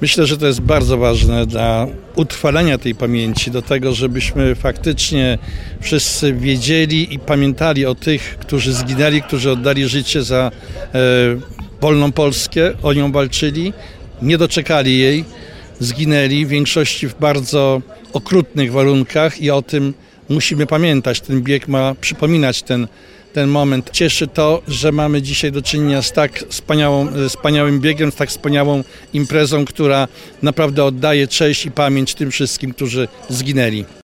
Myślę, że to jest bardzo ważne dla utrwalenia tej pamięci, do tego, żebyśmy faktycznie wszyscy wiedzieli i pamiętali o tych, którzy zginęli, którzy oddali życie za e, wolną Polskę, o nią walczyli, nie doczekali jej, zginęli, w większości w bardzo okrutnych warunkach i o tym musimy pamiętać. Ten bieg ma przypominać ten, ten moment. Cieszy to, że mamy dzisiaj do czynienia z tak wspaniałą, e, wspaniałym biegiem, z tak wspaniałą imprezą, która naprawdę oddaje cześć i pamięć tym wszystkim, którzy zginęli.